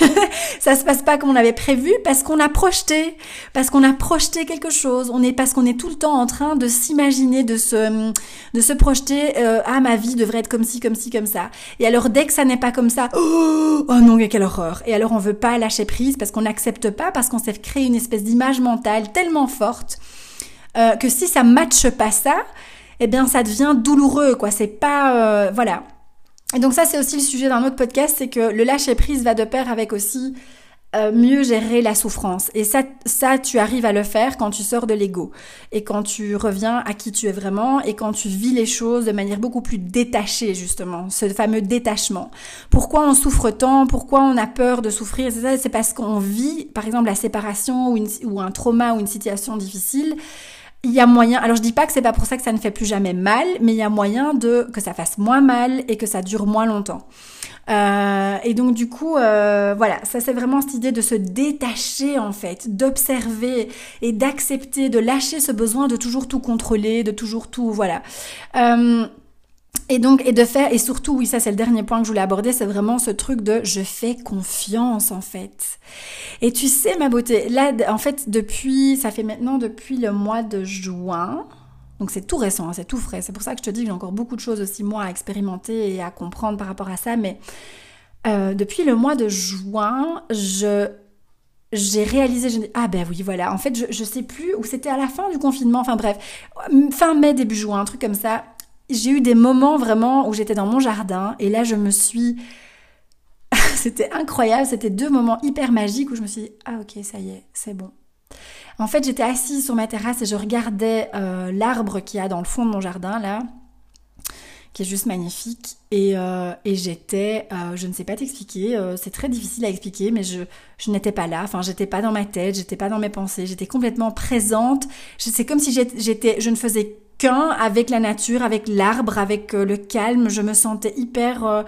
(laughs) Ça se passe pas comme on avait prévu parce qu'on a projeté, parce qu'on a projeté quelque chose. On est parce qu'on est tout le temps en train de s'imaginer, de se de se projeter. Euh, ah ma vie devrait être comme ci, comme ci, comme ça. Et alors dès que ça n'est pas comme ça, oh, (gasps) oh non quelle horreur. Et alors on veut pas lâcher prise parce qu'on n'accepte pas, parce qu'on s'est créé une espèce d'image mentale tellement forte euh, que si ça matche pas ça, eh bien ça devient douloureux, quoi. C'est pas, euh, voilà. Et donc ça c'est aussi le sujet d'un autre podcast, c'est que le lâcher prise va de pair avec aussi euh, mieux gérer la souffrance. Et ça, ça, tu arrives à le faire quand tu sors de l'ego et quand tu reviens à qui tu es vraiment et quand tu vis les choses de manière beaucoup plus détachée, justement, ce fameux détachement. Pourquoi on souffre tant? Pourquoi on a peur de souffrir? C'est parce qu'on vit, par exemple, la séparation ou, ou un trauma ou une situation difficile il y a moyen, alors je dis pas que c'est pas pour ça que ça ne fait plus jamais mal, mais il y a moyen de que ça fasse moins mal et que ça dure moins longtemps. Euh, et donc du coup, euh, voilà, ça c'est vraiment cette idée de se détacher en fait, d'observer et d'accepter, de lâcher ce besoin de toujours tout contrôler, de toujours tout, voilà. Euh, et donc, et de faire, et surtout, oui, ça c'est le dernier point que je voulais aborder, c'est vraiment ce truc de je fais confiance en fait. Et tu sais, ma beauté, là, en fait, depuis, ça fait maintenant depuis le mois de juin, donc c'est tout récent, hein, c'est tout frais. C'est pour ça que je te dis que j'ai encore beaucoup de choses aussi moi à expérimenter et à comprendre par rapport à ça. Mais euh, depuis le mois de juin, je j'ai réalisé, je, ah ben oui, voilà. En fait, je, je sais plus où c'était à la fin du confinement. Enfin bref, fin mai début juin, un truc comme ça. J'ai eu des moments vraiment où j'étais dans mon jardin et là je me suis (laughs) c'était incroyable, c'était deux moments hyper magiques où je me suis dit ah OK, ça y est, c'est bon. En fait, j'étais assise sur ma terrasse et je regardais euh, l'arbre qu'il y a dans le fond de mon jardin, là, qui est juste magnifique. Et, euh, j'étais, euh, je ne sais pas t'expliquer, c'est très difficile à expliquer, mais je, je n'étais pas là. Enfin, j'étais pas dans ma tête, j'étais pas dans mes pensées, j'étais complètement présente. C'est comme si j'étais, je ne faisais qu'un avec la nature, avec l'arbre, avec euh, le calme. Je me sentais hyper... Euh,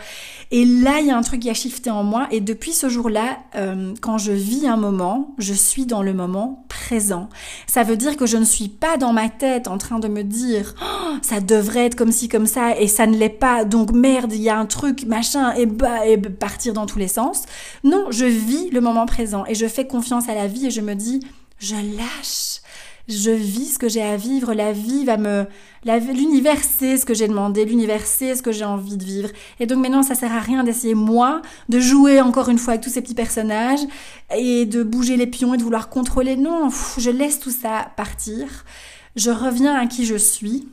et là, il y a un truc qui a shifté en moi. Et depuis ce jour-là, euh, quand je vis un moment, je suis dans le moment présent. Ça veut dire que je ne suis pas dans ma tête en train de me dire oh, ça devrait être comme ci, comme ça, et ça ne l'est pas. Donc merde, il y a un truc, machin, et bah, et partir dans tous les sens. Non, je vis le moment présent et je fais confiance à la vie et je me dis je lâche je vis ce que j'ai à vivre, la vie va me... L'univers sait ce que j'ai demandé, l'univers sait ce que j'ai envie de vivre. Et donc maintenant, ça sert à rien d'essayer, moi, de jouer encore une fois avec tous ces petits personnages et de bouger les pions et de vouloir contrôler. Non, je laisse tout ça partir. Je reviens à qui je suis.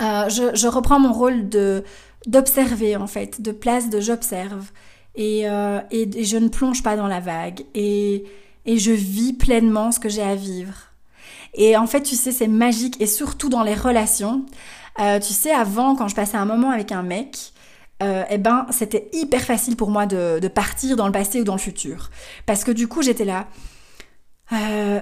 Euh, je, reprends mon rôle de d'observer en fait, de place de j'observe et, euh, et, je ne plonge pas dans la vague et, et je vis pleinement ce que j'ai à vivre. Et en fait, tu sais, c'est magique et surtout dans les relations. Euh, tu sais, avant, quand je passais un moment avec un mec, euh, eh ben, c'était hyper facile pour moi de, de partir dans le passé ou dans le futur. Parce que du coup, j'étais là. Euh,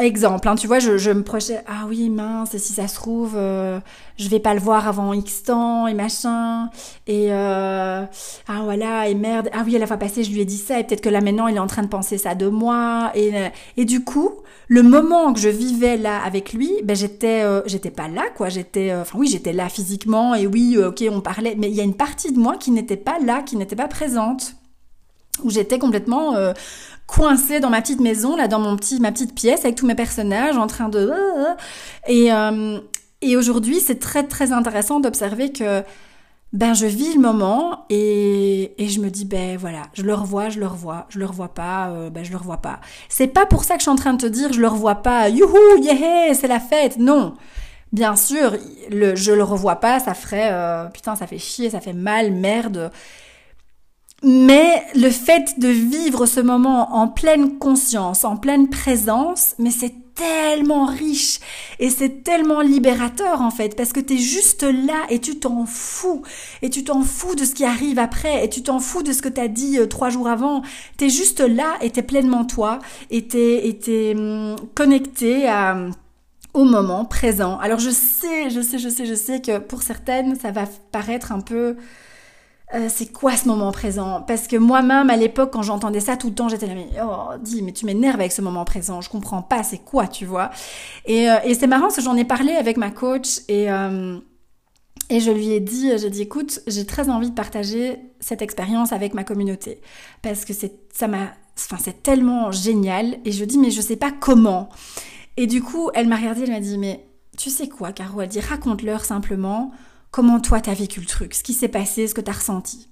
exemple, hein, tu vois, je, je, me projetais, ah oui, mince, si ça se trouve, euh, je vais pas le voir avant X temps, et machin, et euh, ah voilà, et merde, ah oui, à la fois passée, je lui ai dit ça, et peut-être que là maintenant, il est en train de penser ça de moi, et, et du coup, le moment que je vivais là avec lui, ben j'étais, euh, j'étais pas là, quoi, j'étais, enfin oui, j'étais là physiquement, et oui, ok, on parlait, mais il y a une partie de moi qui n'était pas là, qui n'était pas présente où j'étais complètement coincée dans ma petite maison, là, dans mon petit, ma petite pièce, avec tous mes personnages en train de... Et, euh, et aujourd'hui, c'est très, très intéressant d'observer que ben je vis le moment et, et, je me dis ben voilà je le revois je le revois je le revois pas euh, ben je le revois pas. C'est pas pour ça que je suis en train de te dire je le revois pas youhou yeah c'est la fête. Non. Bien sûr le je le revois pas ça ferait euh, putain ça fait chier ça fait mal merde mais le fait de vivre ce moment en pleine conscience, en pleine présence, mais c'est tellement riche et c'est tellement libérateur en fait parce que tu es juste là et tu t'en fous. Et tu t'en fous de ce qui arrive après et tu t'en fous de ce que tu as dit euh, trois jours avant. Tu es juste là et tu es pleinement toi et tu es, hum, connecté à au moment présent. Alors je sais je sais je sais je sais que pour certaines ça va paraître un peu euh, c'est quoi ce moment présent? Parce que moi-même, à l'époque, quand j'entendais ça tout le temps, j'étais là, mais oh, dis, mais tu m'énerves avec ce moment présent, je comprends pas, c'est quoi, tu vois? Et, euh, et c'est marrant parce que j'en ai parlé avec ma coach et, euh, et je lui ai dit, j'ai dit, écoute, j'ai très envie de partager cette expérience avec ma communauté parce que c'est, ça m'a, enfin, c'est tellement génial. Et je dis, mais je sais pas comment. Et du coup, elle m'a regardé, elle m'a dit, mais tu sais quoi, Caro? Elle dit, raconte-leur simplement comment toi t'as vécu le truc, ce qui s'est passé, ce que t'as ressenti.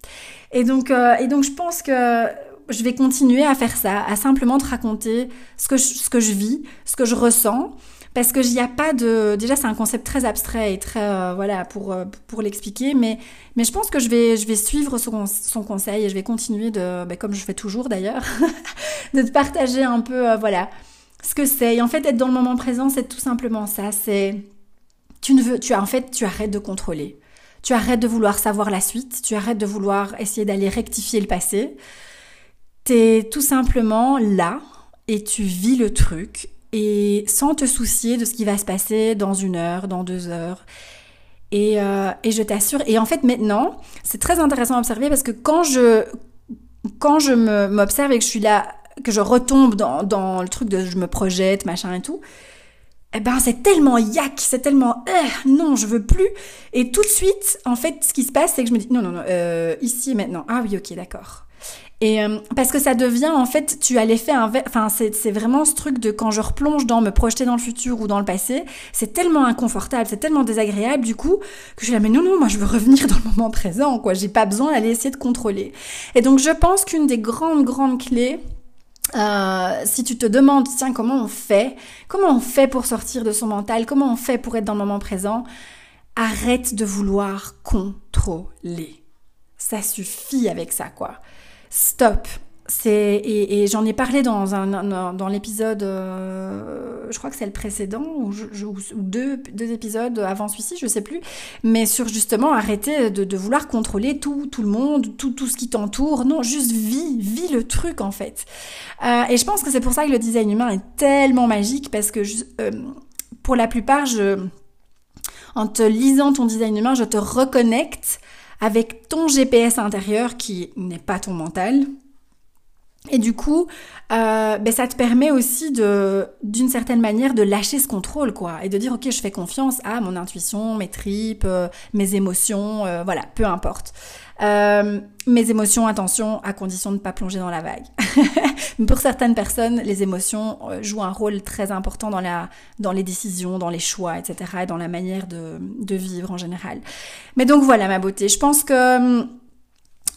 Et donc, euh, et donc je pense que je vais continuer à faire ça, à simplement te raconter ce que je, ce que je vis, ce que je ressens, parce que n'y a pas de. Déjà, c'est un concept très abstrait et très euh, voilà pour euh, pour l'expliquer, mais mais je pense que je vais je vais suivre son, son conseil et je vais continuer de, ben, comme je fais toujours d'ailleurs, (laughs) de te partager un peu voilà ce que c'est. Et en fait, être dans le moment présent, c'est tout simplement ça. C'est tu ne veux, tu en fait, tu arrêtes de contrôler. Tu arrêtes de vouloir savoir la suite. Tu arrêtes de vouloir essayer d'aller rectifier le passé. Tu es tout simplement là et tu vis le truc et sans te soucier de ce qui va se passer dans une heure, dans deux heures. Et, euh, et je t'assure, et en fait maintenant, c'est très intéressant à observer parce que quand je, quand je m'observe et que je suis là que je retombe dans, dans, le truc de je me projette, machin et tout, eh ben c'est tellement yak, c'est tellement euh, non, je veux plus. Et tout de suite, en fait, ce qui se passe, c'est que je me dis non, non, non, euh, ici maintenant. Ah oui, ok, d'accord. Et euh, parce que ça devient en fait, tu as l'effet. Enfin, c'est vraiment ce truc de quand je replonge dans me projeter dans le futur ou dans le passé, c'est tellement inconfortable, c'est tellement désagréable du coup que je suis là mais non non, moi je veux revenir dans le moment présent quoi. J'ai pas besoin d'aller essayer de contrôler. Et donc je pense qu'une des grandes grandes clés euh, si tu te demandes, tiens, comment on fait? Comment on fait pour sortir de son mental? Comment on fait pour être dans le moment présent? Arrête de vouloir contrôler. Ça suffit avec ça, quoi. Stop. C'est et, j'en ai parlé dans un, dans l'épisode, euh, je crois que c'est le précédent ou, deux, deux épisodes avant celui-ci, je sais plus, mais sur justement arrêter de, vouloir contrôler tout tout le monde, tout tout ce qui t'entoure. Non, juste vis, vis le truc en fait. Euh, et je pense que c'est pour ça que le design humain est tellement magique parce que euh, pour la plupart, je en te lisant ton design humain, je te reconnecte avec ton GPS intérieur qui n'est pas ton mental, et du coup, euh, ben ça te permet aussi de, d'une certaine manière, de lâcher ce contrôle, quoi, et de dire ok, je fais confiance à mon intuition, mes tripes, euh, mes émotions, euh, voilà, peu importe. Euh, mes émotions, attention, à condition de ne pas plonger dans la vague. (laughs) Pour certaines personnes, les émotions jouent un rôle très important dans la, dans les décisions, dans les choix, etc., et dans la manière de, de vivre en général. Mais donc voilà, ma beauté. Je pense que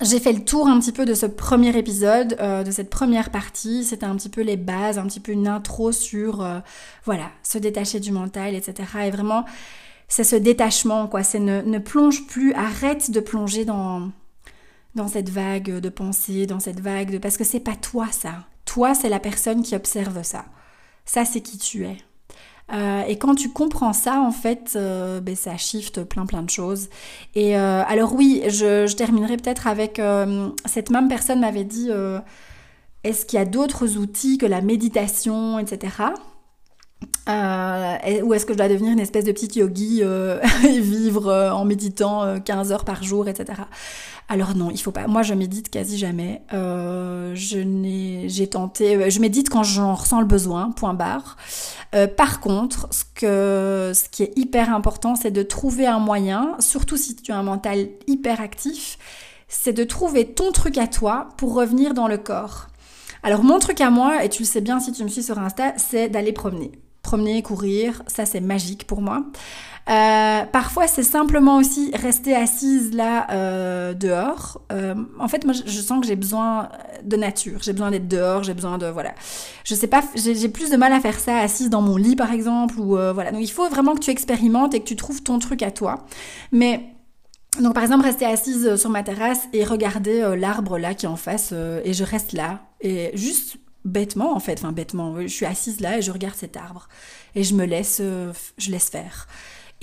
j'ai fait le tour un petit peu de ce premier épisode, euh, de cette première partie. C'était un petit peu les bases, un petit peu une intro sur, euh, voilà, se détacher du mental, etc. Et vraiment, c'est ce détachement, quoi. C'est ne, ne plonge plus, arrête de plonger dans, dans cette vague de pensée, dans cette vague de... Parce que c'est pas toi, ça. Toi, c'est la personne qui observe ça. Ça, c'est qui tu es. Euh, et quand tu comprends ça, en fait, euh, ben, ça shift plein plein de choses. Et euh, alors oui, je, je terminerai peut-être avec cette même personne m'avait dit est-ce qu'il y a d'autres outils que la méditation, etc. ou est-ce que je dois devenir une espèce de petite yogi (laughs) et vivre en méditant 15 heures par jour, etc. Alors non, il faut pas. Moi, je médite quasi jamais. Euh, je n'ai, j'ai tenté. Euh, je médite quand j'en ressens le besoin. Point barre. Euh, par contre, ce que, ce qui est hyper important, c'est de trouver un moyen, surtout si tu as un mental hyper actif, c'est de trouver ton truc à toi pour revenir dans le corps. Alors mon truc à moi, et tu le sais bien si tu me suis sur Insta, c'est d'aller promener. Promener, courir, ça c'est magique pour moi. Euh, parfois, c'est simplement aussi rester assise là euh, dehors. Euh, en fait, moi, je, sens que j'ai besoin de nature. J'ai besoin d'être dehors. J'ai besoin de voilà. Je sais pas. J'ai plus de mal à faire ça assise dans mon lit, par exemple, ou voilà. Donc, il faut vraiment que tu expérimentes et que tu trouves ton truc à toi. Mais donc par exemple rester assise sur ma terrasse et regarder l'arbre là qui est en face et je reste là et juste bêtement en fait, enfin bêtement, je suis assise là et je regarde cet arbre et je me laisse, je laisse faire.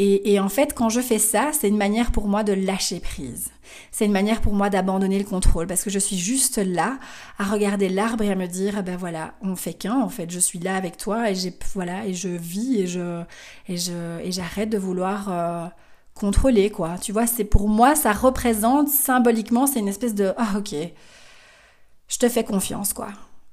Et, en fait, quand je fais ça, c'est une manière pour moi de lâcher prise. C'est une manière pour moi d'abandonner le contrôle parce que je suis juste là à regarder l'arbre et à me dire, ah ben voilà, on fait qu'un en fait. Je suis là avec toi et j'ai voilà et je vis et je et je et j'arrête de vouloir euh, contrôler quoi. Tu vois, c'est pour moi ça représente symboliquement, c'est une espèce de ah ok, je te fais confiance quoi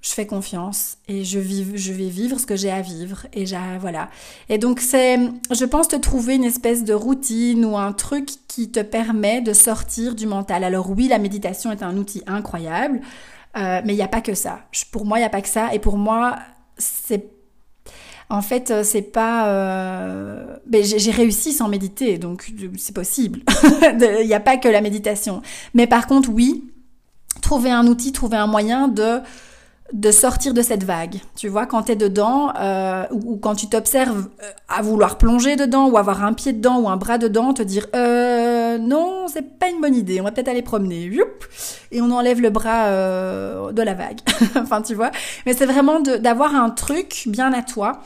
je fais confiance et je, je vais vivre ce que j'ai à vivre et voilà. Et donc c'est, je pense te trouver une espèce de routine ou un truc qui te permet de sortir du mental. Alors oui, la méditation est un outil incroyable, euh, mais il n'y a pas que ça. pour moi, il n'y a pas que ça. Et pour moi, c'est en fait, c'est pas. Euh... Ben, j'ai réussi sans méditer, donc c'est possible. (laughs) Il n'y a pas que la méditation. Mais par contre, oui, trouver un outil, trouver un moyen de de sortir de cette vague. Tu vois, quand tu es dedans, euh, ou, quand tu t'observes euh, à vouloir plonger dedans, ou avoir un pied dedans, ou un bras dedans, te dire euh, non, c'est pas une bonne idée, on va peut-être aller promener. et on enlève le bras euh, de la vague. (laughs) enfin, tu vois. Mais c'est vraiment d'avoir un truc bien à toi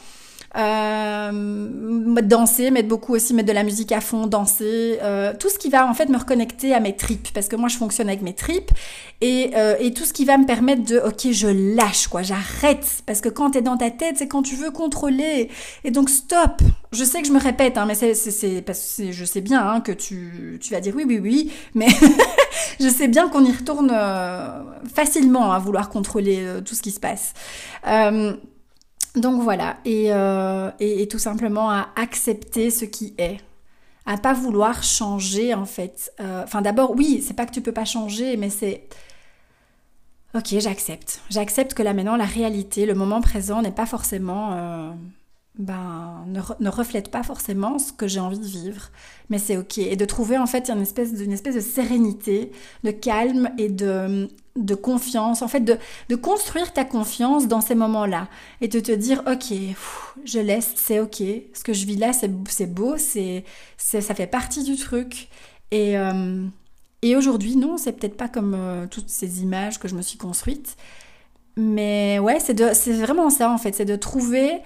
euh, danser, mettre beaucoup aussi, mettre de la musique à fond, danser, euh, tout ce qui va en fait me reconnecter à mes tripes, parce que moi je fonctionne avec mes tripes, et, euh, et tout ce qui va me permettre de, ok, je lâche, quoi, j'arrête, parce que quand t'es dans ta tête, c'est quand tu veux contrôler, et donc stop. Je sais que je me répète, hein, mais c'est, c'est, parce que je sais bien hein, que tu, tu vas dire oui, oui, oui, mais (laughs) je sais bien qu'on y retourne euh, facilement à vouloir contrôler euh, tout ce qui se passe. Euh, donc voilà, euh, et, tout simplement à accepter ce qui est, à pas vouloir changer en fait. Euh, enfin d'abord, oui, c'est pas que tu peux pas changer, mais c'est ok, j'accepte. J'accepte que là maintenant la réalité, le moment présent n'est pas forcément euh, ben, ne, reflète pas forcément ce que j'ai envie de vivre. Mais c'est ok. Et de trouver en fait une espèce de, espèce de sérénité, de calme et de, de confiance. En fait, de, de construire ta confiance dans ces moments-là. Et de te dire, ok, je laisse, c'est ok. Ce que je vis là, c'est beau, c'est ça fait partie du truc. Et, euh, et aujourd'hui, non, c'est peut-être pas comme euh, toutes ces images que je me suis construites. Mais ouais, c'est vraiment ça en fait. C'est de trouver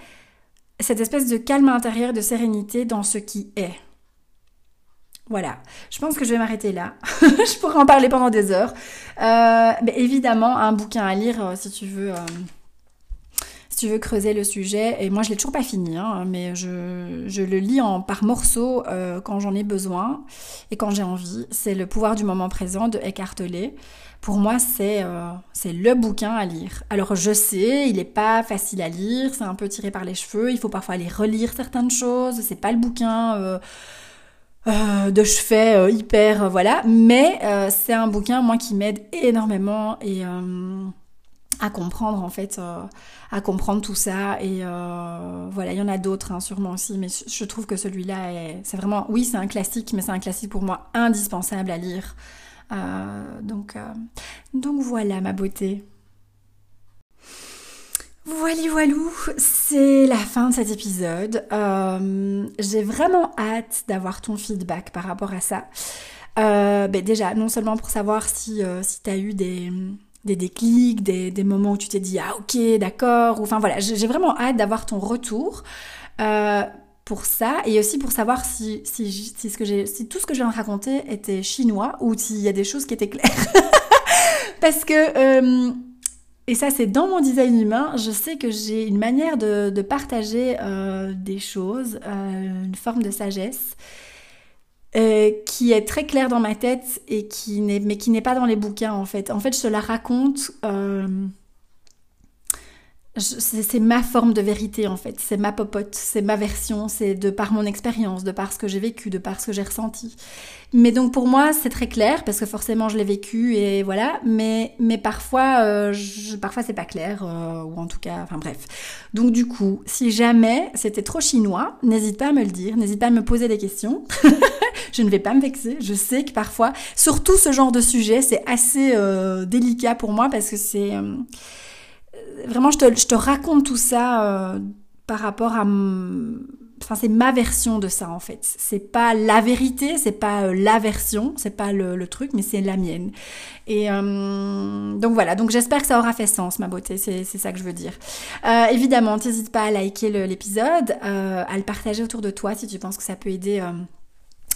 cette espèce de calme intérieur, de sérénité dans ce qui est. Voilà, je pense que je vais m'arrêter là. (laughs) je pourrais en parler pendant des heures. Euh, mais évidemment, un bouquin à lire euh, si tu veux. Euh, si tu veux creuser le sujet, et moi je l'ai toujours pas fini, hein, mais je, je, le lis en, par morceaux quand j'en ai besoin et quand j'ai envie. C'est Le pouvoir du moment présent de Eckhart pour moi, c'est c'est le bouquin à lire. Alors je sais, il n'est pas facile à lire, c'est un peu tiré par les cheveux, il faut parfois aller relire certaines choses, c'est pas le bouquin euh, euh, de chevet hyper, voilà, mais c'est un bouquin, moi, qui m'aide énormément et à comprendre en fait, à comprendre tout ça. Et voilà, il y en a d'autres hein, sûrement aussi, mais je trouve que celui-là, c'est vraiment, oui, c'est un classique, mais c'est un classique pour moi indispensable à lire. Euh, donc, euh, donc voilà ma beauté. Voilà, voilou, c'est la fin de cet épisode. Euh, j'ai vraiment hâte d'avoir ton feedback par rapport à ça. Ben déjà, non seulement pour savoir si, si tu eu des, des déclics, des, des, moments où tu t'es dit ah ok d'accord, enfin voilà, j'ai vraiment hâte d'avoir ton retour pour ça et aussi pour savoir si, si, ce que j'ai, si tout ce que de raconter était chinois ou s'il y a des choses qui étaient claires. (laughs) Parce que, euh, et ça c'est dans mon design humain, je sais que j'ai une manière de, partager euh, des choses, euh, une forme de sagesse. qui est très claire dans ma tête et qui n'est mais qui n'est pas dans les bouquins en fait. En fait, je te la raconte c'est ma forme de vérité en fait, c'est ma popote, c'est ma version, c'est de par mon expérience, de par ce que j'ai vécu, de par ce que j'ai ressenti. Mais donc pour moi c'est très clair parce que forcément je l'ai vécu et voilà, mais mais parfois euh, je, parfois c'est pas clair euh, ou en tout cas, enfin bref. Donc du coup, si jamais c'était trop chinois, n'hésite pas à me le dire, n'hésite pas à me poser des questions. (laughs) je ne vais pas me vexer. Je sais que parfois, surtout ce genre de sujet, c'est assez euh, délicat pour moi parce que c'est vraiment, je te, raconte tout ça euh, par rapport à. Enfin, c'est ma version de ça en fait. C'est pas la vérité, c'est pas euh, la version, c'est pas le, truc, mais c'est la mienne. Et euh, donc voilà. Donc j'espère que ça aura fait sens, ma beauté. C'est ça que je veux dire. évidemment, n'hésite pas à liker l'épisode, à le partager autour de toi si tu penses que ça peut aider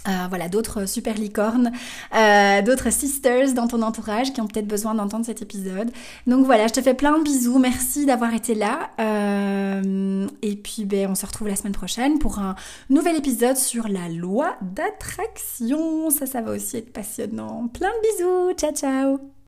euh, voilà, d'autres super licornes, euh, d'autres sisters dans ton entourage qui ont peut-être besoin d'entendre cet épisode. Donc voilà, je te fais plein de bisous, merci d'avoir été là. Euh, et puis ben, on se retrouve la semaine prochaine pour un nouvel épisode sur la loi d'attraction. Ça, ça va aussi être passionnant. Plein de bisous, ciao ciao